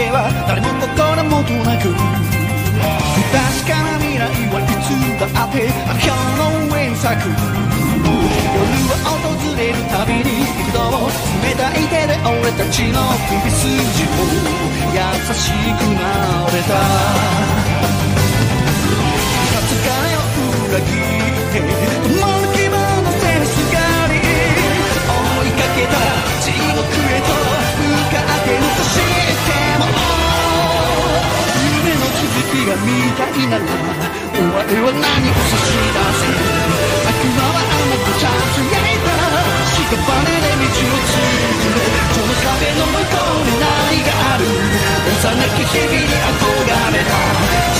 影は誰も心もとなく不確かな未来はいつだって今日の上に咲く夜は訪れるたびに幾度も冷たい手で俺たちの首筋を。優しくが見たいならお前は何を差し出せ悪魔は甘くちゃんと焼いた屍で道を作るその壁の向こうに何がある幼き日々に憧れた